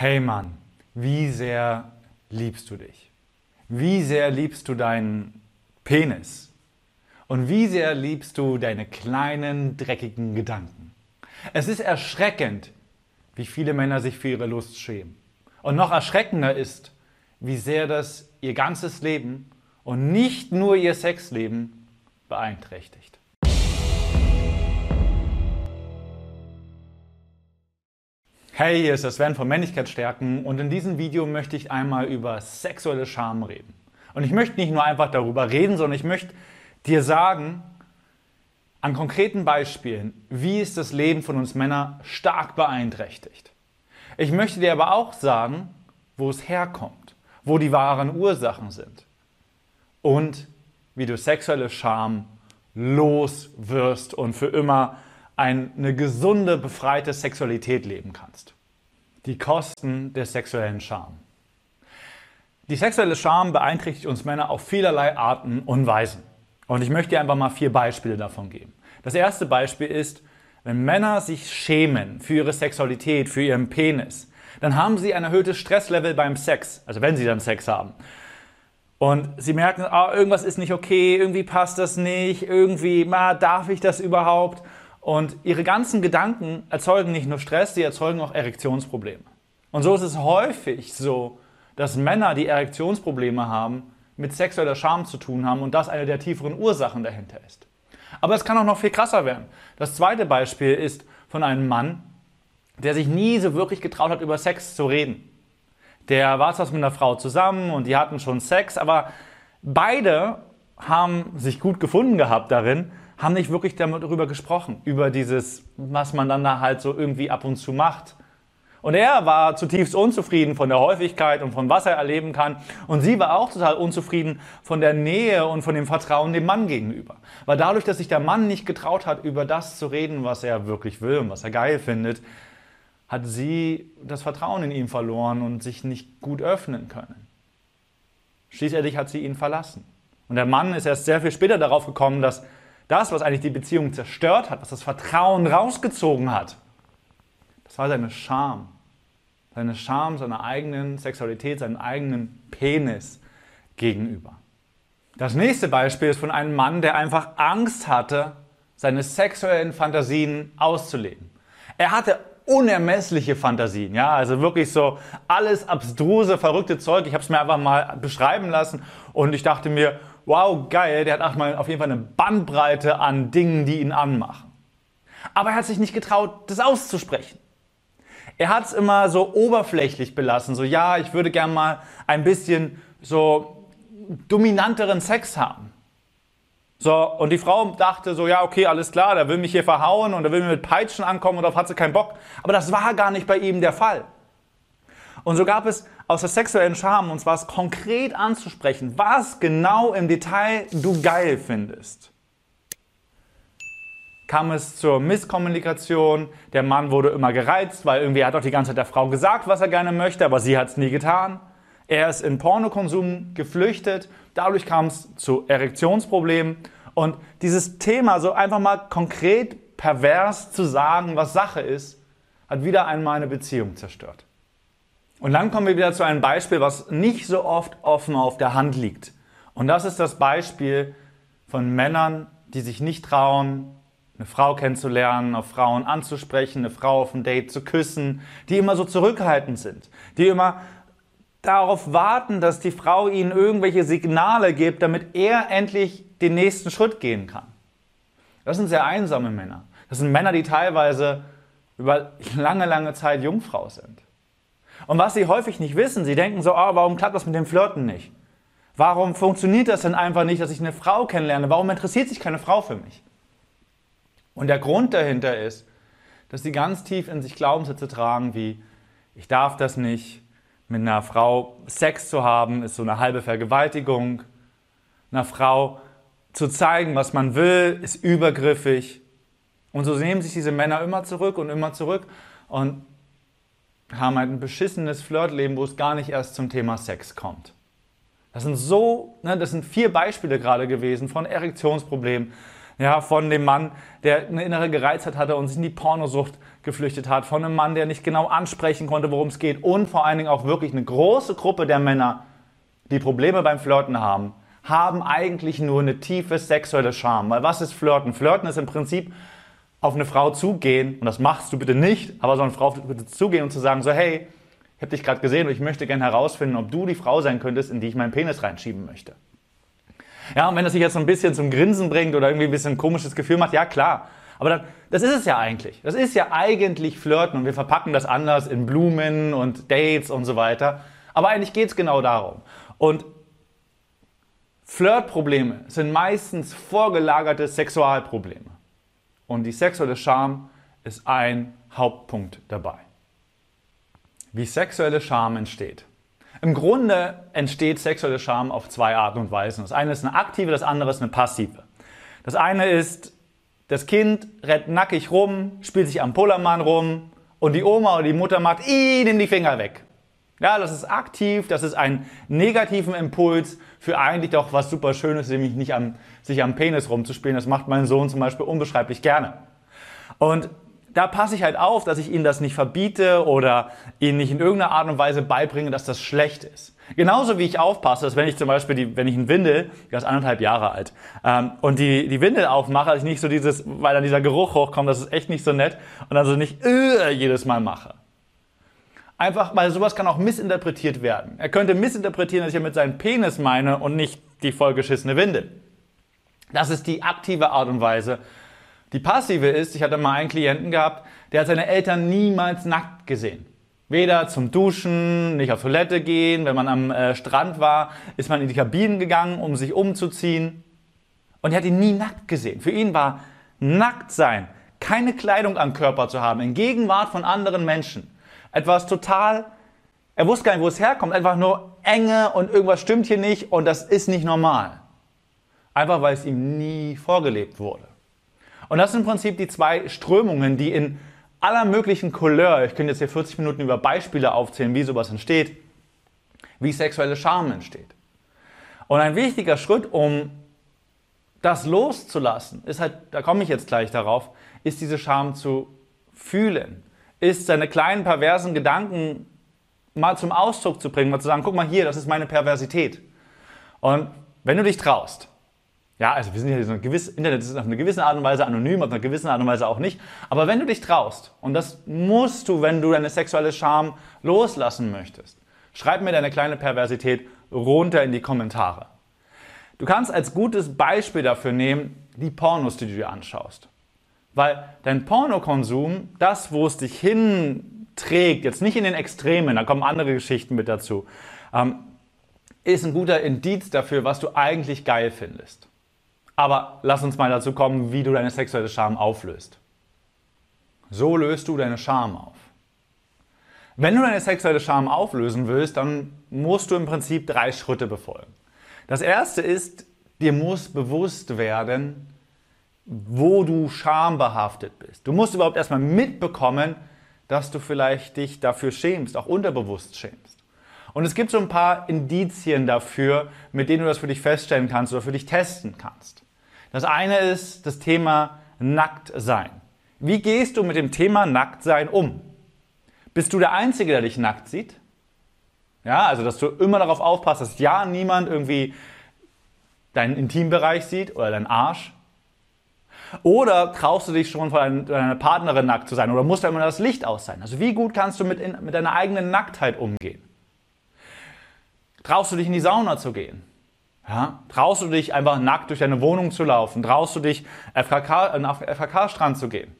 Hey Mann, wie sehr liebst du dich? Wie sehr liebst du deinen Penis? Und wie sehr liebst du deine kleinen, dreckigen Gedanken? Es ist erschreckend, wie viele Männer sich für ihre Lust schämen. Und noch erschreckender ist, wie sehr das ihr ganzes Leben und nicht nur ihr Sexleben beeinträchtigt. Hey, hier ist das Sven von Männlichkeitsstärken und in diesem Video möchte ich einmal über sexuelle Scham reden. Und ich möchte nicht nur einfach darüber reden, sondern ich möchte dir sagen, an konkreten Beispielen, wie ist das Leben von uns Männern stark beeinträchtigt. Ich möchte dir aber auch sagen, wo es herkommt, wo die wahren Ursachen sind und wie du sexuelle Scham los wirst und für immer eine gesunde, befreite Sexualität leben kannst. Die Kosten der sexuellen Scham. Die sexuelle Scham beeinträchtigt uns Männer auf vielerlei Arten und Weisen. Und ich möchte dir einfach mal vier Beispiele davon geben. Das erste Beispiel ist, wenn Männer sich schämen für ihre Sexualität, für ihren Penis, dann haben sie ein erhöhtes Stresslevel beim Sex, also wenn sie dann Sex haben. Und sie merken, ah, irgendwas ist nicht okay, irgendwie passt das nicht, irgendwie, ma, darf ich das überhaupt? Und ihre ganzen Gedanken erzeugen nicht nur Stress, sie erzeugen auch Erektionsprobleme. Und so ist es häufig so, dass Männer, die Erektionsprobleme haben, mit sexueller Scham zu tun haben und das eine der tieferen Ursachen dahinter ist. Aber es kann auch noch viel krasser werden. Das zweite Beispiel ist von einem Mann, der sich nie so wirklich getraut hat, über Sex zu reden. Der war zwar mit einer Frau zusammen und die hatten schon Sex, aber beide haben sich gut gefunden gehabt darin, haben nicht wirklich darüber gesprochen, über dieses, was man dann da halt so irgendwie ab und zu macht. Und er war zutiefst unzufrieden von der Häufigkeit und von was er erleben kann. Und sie war auch total unzufrieden von der Nähe und von dem Vertrauen dem Mann gegenüber. Weil dadurch, dass sich der Mann nicht getraut hat, über das zu reden, was er wirklich will und was er geil findet, hat sie das Vertrauen in ihn verloren und sich nicht gut öffnen können. Schließlich hat sie ihn verlassen. Und der Mann ist erst sehr viel später darauf gekommen, dass das, was eigentlich die Beziehung zerstört hat, was das Vertrauen rausgezogen hat, das war seine Scham. Seine Scham seiner eigenen Sexualität, seinem eigenen Penis gegenüber. Das nächste Beispiel ist von einem Mann, der einfach Angst hatte, seine sexuellen Fantasien auszuleben. Er hatte unermessliche Fantasien, ja, also wirklich so alles abstruse, verrückte Zeug. Ich habe es mir einfach mal beschreiben lassen und ich dachte mir, wow, geil, der hat auch mal auf jeden Fall eine Bandbreite an Dingen, die ihn anmachen. Aber er hat sich nicht getraut, das auszusprechen. Er hat es immer so oberflächlich belassen, so ja, ich würde gern mal ein bisschen so dominanteren Sex haben. So, und die Frau dachte so, ja, okay, alles klar, der will mich hier verhauen und der will mir mit Peitschen ankommen und darauf hat sie keinen Bock. Aber das war gar nicht bei ihm der Fall. Und so gab es aus der sexuellen Scham, und zwar es konkret anzusprechen, was genau im Detail du geil findest. Kam es zur Misskommunikation, der Mann wurde immer gereizt, weil irgendwie hat doch die ganze Zeit der Frau gesagt, was er gerne möchte, aber sie hat es nie getan. Er ist in Pornokonsum geflüchtet, dadurch kam es zu Erektionsproblemen und dieses Thema so einfach mal konkret pervers zu sagen, was Sache ist, hat wieder einmal eine Beziehung zerstört. Und dann kommen wir wieder zu einem Beispiel, was nicht so oft offen auf der Hand liegt. Und das ist das Beispiel von Männern, die sich nicht trauen, eine Frau kennenzulernen, auf Frauen anzusprechen, eine Frau auf ein Date zu küssen, die immer so zurückhaltend sind, die immer darauf warten, dass die Frau ihnen irgendwelche Signale gibt, damit er endlich den nächsten Schritt gehen kann. Das sind sehr einsame Männer. Das sind Männer, die teilweise über lange, lange Zeit Jungfrau sind. Und was sie häufig nicht wissen, sie denken so, oh, warum klappt das mit dem Flirten nicht? Warum funktioniert das denn einfach nicht, dass ich eine Frau kennenlerne? Warum interessiert sich keine Frau für mich? Und der Grund dahinter ist, dass sie ganz tief in sich Glaubenssätze tragen wie, ich darf das nicht, mit einer Frau Sex zu haben, ist so eine halbe Vergewaltigung. Einer Frau zu zeigen, was man will, ist übergriffig. Und so nehmen sich diese Männer immer zurück und immer zurück. Und haben halt ein beschissenes Flirtleben, wo es gar nicht erst zum Thema Sex kommt. Das sind so, ne, das sind vier Beispiele gerade gewesen von Erektionsproblemen, Ja, von dem Mann, der eine innere Gereiztheit hatte und sich in die Pornosucht geflüchtet hat, von einem Mann, der nicht genau ansprechen konnte, worum es geht und vor allen Dingen auch wirklich eine große Gruppe der Männer, die Probleme beim Flirten haben, haben eigentlich nur eine tiefe sexuelle Scham. Weil was ist Flirten? Flirten ist im Prinzip auf eine Frau zugehen, und das machst du bitte nicht, aber so eine Frau bitte zugehen und zu sagen, so hey, ich habe dich gerade gesehen und ich möchte gerne herausfinden, ob du die Frau sein könntest, in die ich meinen Penis reinschieben möchte. Ja, und wenn das sich jetzt so ein bisschen zum Grinsen bringt oder irgendwie ein bisschen ein komisches Gefühl macht, ja klar. Aber dann, das ist es ja eigentlich. Das ist ja eigentlich Flirten und wir verpacken das anders in Blumen und Dates und so weiter. Aber eigentlich geht es genau darum. Und Flirtprobleme sind meistens vorgelagerte Sexualprobleme. Und die sexuelle Scham ist ein Hauptpunkt dabei. Wie sexuelle Scham entsteht. Im Grunde entsteht sexuelle Scham auf zwei Arten und Weisen. Das eine ist eine aktive, das andere ist eine passive. Das eine ist, das Kind rennt nackig rum, spielt sich am Pullermann rum und die Oma oder die Mutter macht, ih, nimm die Finger weg. Ja, das ist aktiv, das ist ein negativen Impuls für eigentlich doch was super Schönes, nämlich nicht am, sich am Penis rumzuspielen. Das macht mein Sohn zum Beispiel unbeschreiblich gerne. Und da passe ich halt auf, dass ich ihnen das nicht verbiete oder ihnen nicht in irgendeiner Art und Weise beibringe, dass das schlecht ist. Genauso wie ich aufpasse, dass wenn ich zum Beispiel, die, wenn ich einen Windel, der ist anderthalb Jahre alt, ähm, und die, die Windel aufmache, dass ich nicht so dieses, weil dann dieser Geruch hochkommt, das ist echt nicht so nett, und also nicht äh, jedes Mal mache. Einfach, weil sowas kann auch missinterpretiert werden. Er könnte missinterpretieren, dass ich mit seinem Penis meine und nicht die vollgeschissene Windel. Das ist die aktive Art und Weise, die passive ist, ich hatte mal einen Klienten gehabt, der hat seine Eltern niemals nackt gesehen. Weder zum Duschen, nicht auf Toilette gehen, wenn man am äh, Strand war, ist man in die Kabinen gegangen, um sich umzuziehen. Und er hat ihn nie nackt gesehen. Für ihn war nackt sein, keine Kleidung am Körper zu haben, in Gegenwart von anderen Menschen, etwas total, er wusste gar nicht, wo es herkommt, einfach nur Enge und irgendwas stimmt hier nicht und das ist nicht normal. Einfach weil es ihm nie vorgelebt wurde. Und das sind im Prinzip die zwei Strömungen, die in aller möglichen Couleur, ich könnte jetzt hier 40 Minuten über Beispiele aufzählen, wie sowas entsteht, wie sexuelle Scham entsteht. Und ein wichtiger Schritt, um das loszulassen, ist halt, da komme ich jetzt gleich darauf, ist diese Scham zu fühlen, ist seine kleinen perversen Gedanken mal zum Ausdruck zu bringen, mal zu sagen, guck mal hier, das ist meine Perversität. Und wenn du dich traust, ja, also wir sind ja so ein gewisses, Internet ist auf eine gewisse Art und Weise anonym, auf eine gewisse Art und Weise auch nicht. Aber wenn du dich traust, und das musst du, wenn du deine sexuelle Scham loslassen möchtest, schreib mir deine kleine Perversität runter in die Kommentare. Du kannst als gutes Beispiel dafür nehmen, die Pornos, die du dir anschaust. Weil dein Pornokonsum, das, wo es dich hinträgt, jetzt nicht in den Extremen, da kommen andere Geschichten mit dazu, ähm, ist ein guter Indiz dafür, was du eigentlich geil findest. Aber lass uns mal dazu kommen, wie du deine sexuelle Scham auflöst. So löst du deine Scham auf. Wenn du deine sexuelle Scham auflösen willst, dann musst du im Prinzip drei Schritte befolgen. Das erste ist, dir muss bewusst werden, wo du schambehaftet bist. Du musst überhaupt erstmal mitbekommen, dass du vielleicht dich dafür schämst, auch unterbewusst schämst. Und es gibt so ein paar Indizien dafür, mit denen du das für dich feststellen kannst oder für dich testen kannst. Das eine ist das Thema Nacktsein. Wie gehst du mit dem Thema Nacktsein um? Bist du der Einzige, der dich nackt sieht? Ja, also dass du immer darauf aufpasst, dass ja niemand irgendwie deinen Intimbereich sieht oder deinen Arsch. Oder traust du dich schon vor deiner Partnerin nackt zu sein oder muss da immer das Licht aus sein? Also wie gut kannst du mit, in, mit deiner eigenen Nacktheit umgehen? Traust du dich in die Sauna zu gehen? Ja? Traust du dich einfach nackt durch deine Wohnung zu laufen? Traust du dich FKK, auf den FKK-Strand zu gehen?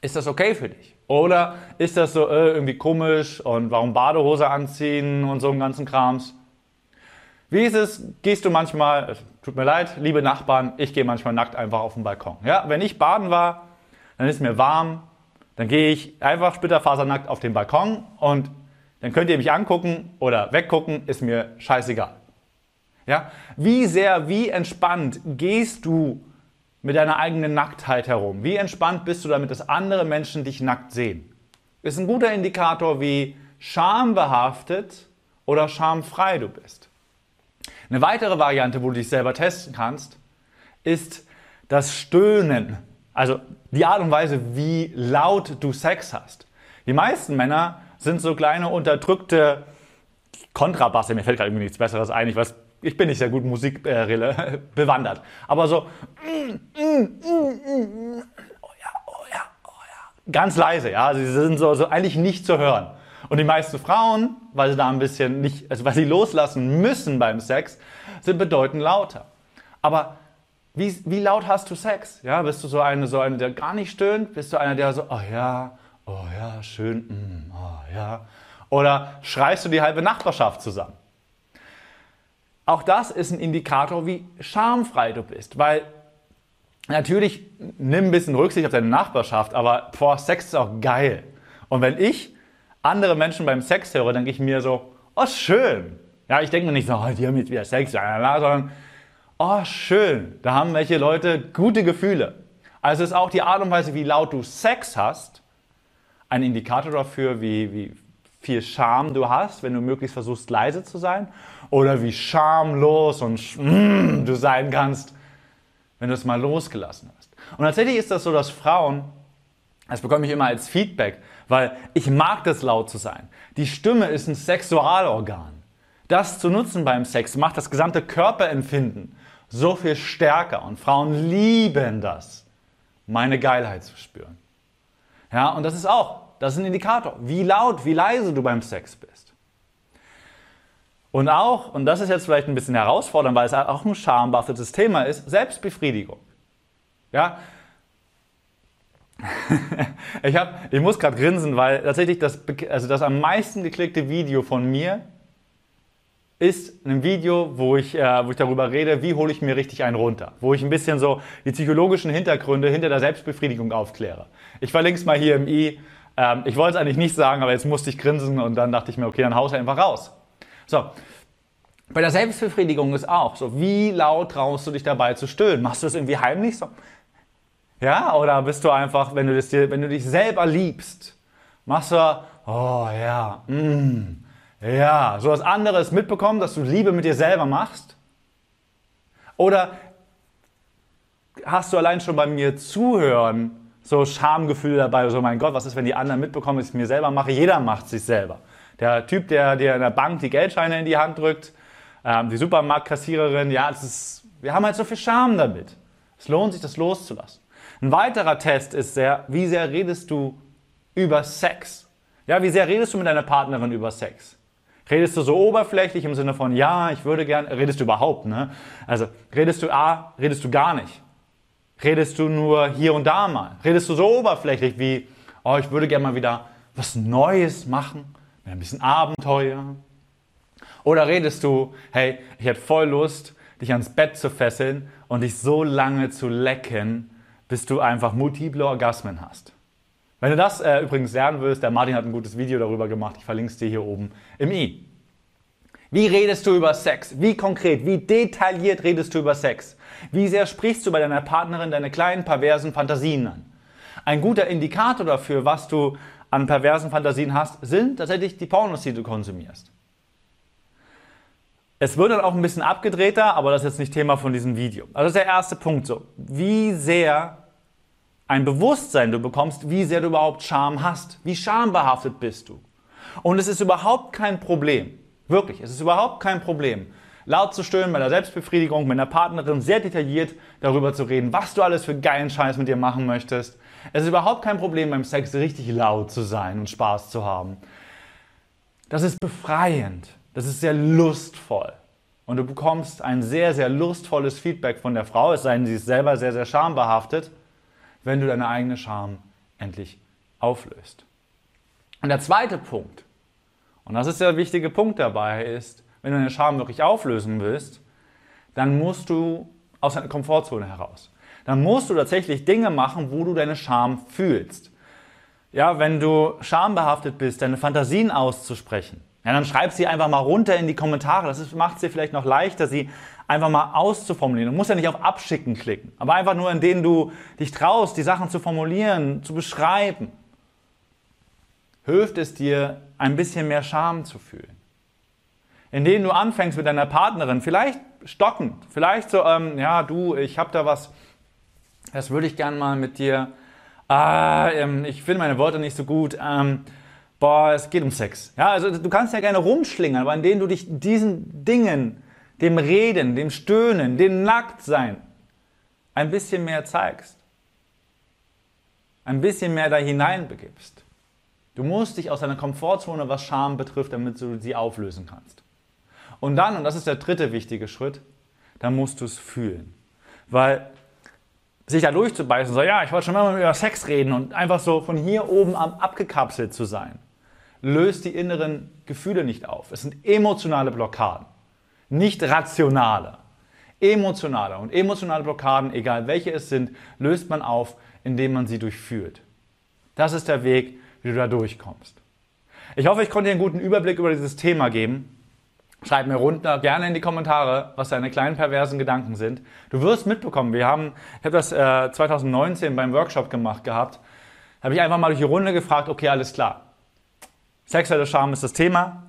Ist das okay für dich? Oder ist das so äh, irgendwie komisch und warum Badehose anziehen und so einen ganzen Krams? Wie ist es? Gehst du manchmal, tut mir leid, liebe Nachbarn, ich gehe manchmal nackt einfach auf den Balkon. Ja? Wenn ich baden war, dann ist mir warm, dann gehe ich einfach splitterfasernackt auf den Balkon und dann könnt ihr mich angucken oder weggucken, ist mir scheißegal. Ja? Wie sehr, wie entspannt gehst du mit deiner eigenen Nacktheit herum? Wie entspannt bist du damit, dass andere Menschen dich nackt sehen? Ist ein guter Indikator, wie schambehaftet oder schamfrei du bist. Eine weitere Variante, wo du dich selber testen kannst, ist, das Stöhnen, also die Art und Weise, wie laut du Sex hast. Die meisten Männer sind so kleine unterdrückte Kontrabasse, mir fällt gerade irgendwie nichts Besseres ein, ich weiß, ich bin nicht sehr gut Musik äh, bewandert, aber so oh oh oh ganz leise, ja, sie sind so, so eigentlich nicht zu hören. Und die meisten Frauen, weil sie da ein bisschen nicht, also weil sie loslassen müssen beim Sex, sind bedeutend lauter. Aber wie, wie laut hast du Sex? Ja, bist du so eine, so eine, der gar nicht stöhnt? Bist du einer, der so, oh ja, oh ja, schön, mm, oh ja. Oder schreist du die halbe Nachbarschaft zusammen? Auch das ist ein Indikator, wie schamfrei du bist, weil natürlich nimm ein bisschen Rücksicht auf deine Nachbarschaft, aber boah, Sex ist auch geil. Und wenn ich andere Menschen beim Sex höre, denke ich mir so, oh schön. Ja, ich denke mir nicht so, oh, die haben jetzt wieder Sex, sondern oh schön, da haben welche Leute gute Gefühle. Also ist auch die Art und Weise, wie laut du Sex hast, ein Indikator dafür, wie, wie viel Scham du hast, wenn du möglichst versuchst, leise zu sein. Oder wie schamlos und mm, du sein kannst, wenn du es mal losgelassen hast. Und tatsächlich ist das so, dass Frauen, das bekomme ich immer als Feedback, weil ich mag das laut zu sein. Die Stimme ist ein Sexualorgan. Das zu nutzen beim Sex macht das gesamte Körperempfinden so viel stärker. Und Frauen lieben das, meine Geilheit zu spüren. Ja, und das ist auch das ist ein Indikator, wie laut, wie leise du beim Sex bist. Und auch, und das ist jetzt vielleicht ein bisschen herausfordernd, weil es auch ein schambehaftetes Thema ist, Selbstbefriedigung. Ja, ich, hab, ich muss gerade grinsen, weil tatsächlich das, also das am meisten geklickte Video von mir ist ein Video, wo ich, äh, wo ich darüber rede, wie hole ich mir richtig einen runter. Wo ich ein bisschen so die psychologischen Hintergründe hinter der Selbstbefriedigung aufkläre. Ich verlinke es mal hier im i. Ähm, ich wollte es eigentlich nicht sagen, aber jetzt musste ich grinsen und dann dachte ich mir, okay, dann haus einfach raus. So. Bei der Selbstbefriedigung ist auch so, wie laut traust du dich dabei zu stöhnen? Machst du es irgendwie heimlich so? Ja, oder bist du einfach, wenn du, das dir, wenn du dich selber liebst, machst du, oh ja, mm, ja, so was anderes mitbekommen, dass du Liebe mit dir selber machst? Oder hast du allein schon bei mir zuhören so Schamgefühl dabei, so mein Gott, was ist, wenn die anderen mitbekommen, dass ich es mir selber mache? Jeder macht sich selber. Der Typ, der dir in der Bank die Geldscheine in die Hand drückt, ähm, die Supermarktkassiererin, ja, es ist, wir haben halt so viel Scham damit. Es lohnt sich, das loszulassen. Ein weiterer Test ist sehr, wie sehr redest du über Sex? Ja, wie sehr redest du mit deiner Partnerin über Sex? Redest du so oberflächlich im Sinne von, ja, ich würde gern, redest du überhaupt, ne? Also, redest du A, redest du gar nicht? Redest du nur hier und da mal? Redest du so oberflächlich wie, oh, ich würde gerne mal wieder was Neues machen, ein bisschen Abenteuer? Oder redest du, hey, ich hätte voll Lust, dich ans Bett zu fesseln und dich so lange zu lecken, bis du einfach multiple Orgasmen hast? Wenn du das äh, übrigens lernen willst, der Martin hat ein gutes Video darüber gemacht, ich verlinke es dir hier oben im i. Wie redest du über Sex? Wie konkret, wie detailliert redest du über Sex? Wie sehr sprichst du bei deiner Partnerin deine kleinen perversen Fantasien an? Ein guter Indikator dafür, was du an perversen Fantasien hast, sind tatsächlich die Pornos, die du konsumierst. Es wird dann auch ein bisschen abgedrehter, aber das ist jetzt nicht Thema von diesem Video. Also das ist der erste Punkt so. Wie sehr ein Bewusstsein du bekommst, wie sehr du überhaupt Scham hast. Wie schambehaftet bist du? Und es ist überhaupt kein Problem, Wirklich, es ist überhaupt kein Problem, laut zu stöhnen bei der Selbstbefriedigung, mit einer Partnerin sehr detailliert darüber zu reden, was du alles für geilen Scheiß mit dir machen möchtest. Es ist überhaupt kein Problem, beim Sex richtig laut zu sein und Spaß zu haben. Das ist befreiend, das ist sehr lustvoll. Und du bekommst ein sehr, sehr lustvolles Feedback von der Frau, es sei denn, sie ist selber sehr, sehr schambehaftet, wenn du deine eigene Scham endlich auflöst. Und der zweite Punkt, und das ist der wichtige Punkt dabei, ist, wenn du deine Scham wirklich auflösen willst, dann musst du aus deiner Komfortzone heraus. Dann musst du tatsächlich Dinge machen, wo du deine Scham fühlst. Ja, wenn du schambehaftet bist, deine Fantasien auszusprechen, ja, dann schreib sie einfach mal runter in die Kommentare. Das macht es dir vielleicht noch leichter, sie einfach mal auszuformulieren. Du musst ja nicht auf Abschicken klicken, aber einfach nur, in denen du dich traust, die Sachen zu formulieren, zu beschreiben hilft es dir, ein bisschen mehr Scham zu fühlen. Indem du anfängst mit deiner Partnerin, vielleicht stockend, vielleicht so, ähm, ja, du, ich habe da was, das würde ich gerne mal mit dir, ähm, ich finde meine Worte nicht so gut, ähm, boah, es geht um Sex. Ja, also du kannst ja gerne rumschlingern, aber indem du dich diesen Dingen, dem Reden, dem Stöhnen, dem Nacktsein ein bisschen mehr zeigst, ein bisschen mehr da hineinbegibst. Du musst dich aus deiner Komfortzone, was Scham betrifft, damit du sie auflösen kannst. Und dann, und das ist der dritte wichtige Schritt, dann musst du es fühlen. Weil sich da durchzubeißen, so, ja, ich wollte schon mal über Sex reden und einfach so von hier oben am abgekapselt zu sein, löst die inneren Gefühle nicht auf. Es sind emotionale Blockaden, nicht rationale. Emotionale. Und emotionale Blockaden, egal welche es sind, löst man auf, indem man sie durchführt. Das ist der Weg, wie du da durchkommst. Ich hoffe, ich konnte dir einen guten Überblick über dieses Thema geben. Schreib mir runter gerne in die Kommentare, was deine kleinen perversen Gedanken sind. Du wirst mitbekommen, wir haben, ich habe das äh, 2019 beim Workshop gemacht gehabt, habe ich einfach mal durch die Runde gefragt, okay, alles klar. Sexuelle Scham ist das Thema.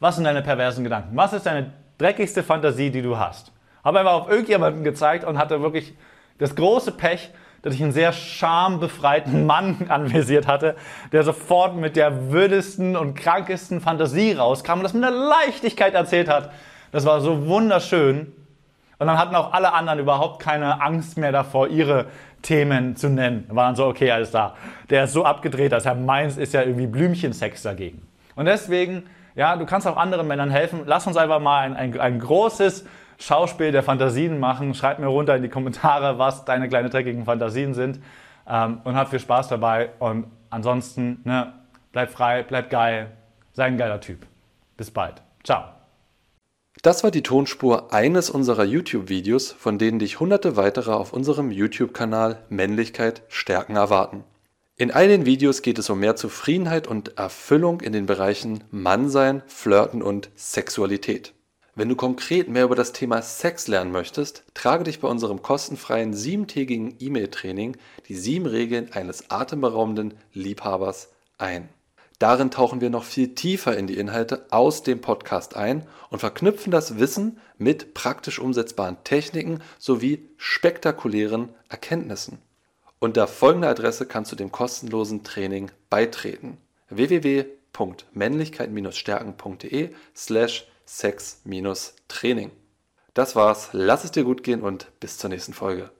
Was sind deine perversen Gedanken? Was ist deine dreckigste Fantasie, die du hast? Habe einfach auf irgendjemanden gezeigt und hatte wirklich das große Pech, dass ich einen sehr schambefreiten Mann anvisiert hatte, der sofort mit der würdesten und krankesten Fantasie rauskam und das mit einer Leichtigkeit erzählt hat. Das war so wunderschön. Und dann hatten auch alle anderen überhaupt keine Angst mehr davor, ihre Themen zu nennen. Waren so, okay, alles da. Der ist so abgedreht, dass er meins ist ja irgendwie Blümchensex dagegen. Und deswegen, ja, du kannst auch anderen Männern helfen. Lass uns einfach mal ein, ein, ein großes Schauspiel der Fantasien machen. Schreib mir runter in die Kommentare, was deine kleinen dreckigen Fantasien sind. Ähm, und hab viel Spaß dabei. Und ansonsten, ne, bleib frei, bleib geil, sei ein geiler Typ. Bis bald. Ciao. Das war die Tonspur eines unserer YouTube-Videos, von denen dich hunderte weitere auf unserem YouTube-Kanal Männlichkeit stärken erwarten. In all den Videos geht es um mehr Zufriedenheit und Erfüllung in den Bereichen Mannsein, Flirten und Sexualität. Wenn du konkret mehr über das Thema Sex lernen möchtest, trage dich bei unserem kostenfreien siebentägigen E-Mail-Training die sieben Regeln eines atemberaubenden Liebhabers ein. Darin tauchen wir noch viel tiefer in die Inhalte aus dem Podcast ein und verknüpfen das Wissen mit praktisch umsetzbaren Techniken sowie spektakulären Erkenntnissen. Unter folgender Adresse kannst du dem kostenlosen Training beitreten: www.männlichkeit-stärken.de slash Sex-Training. Das war's, lass es dir gut gehen und bis zur nächsten Folge.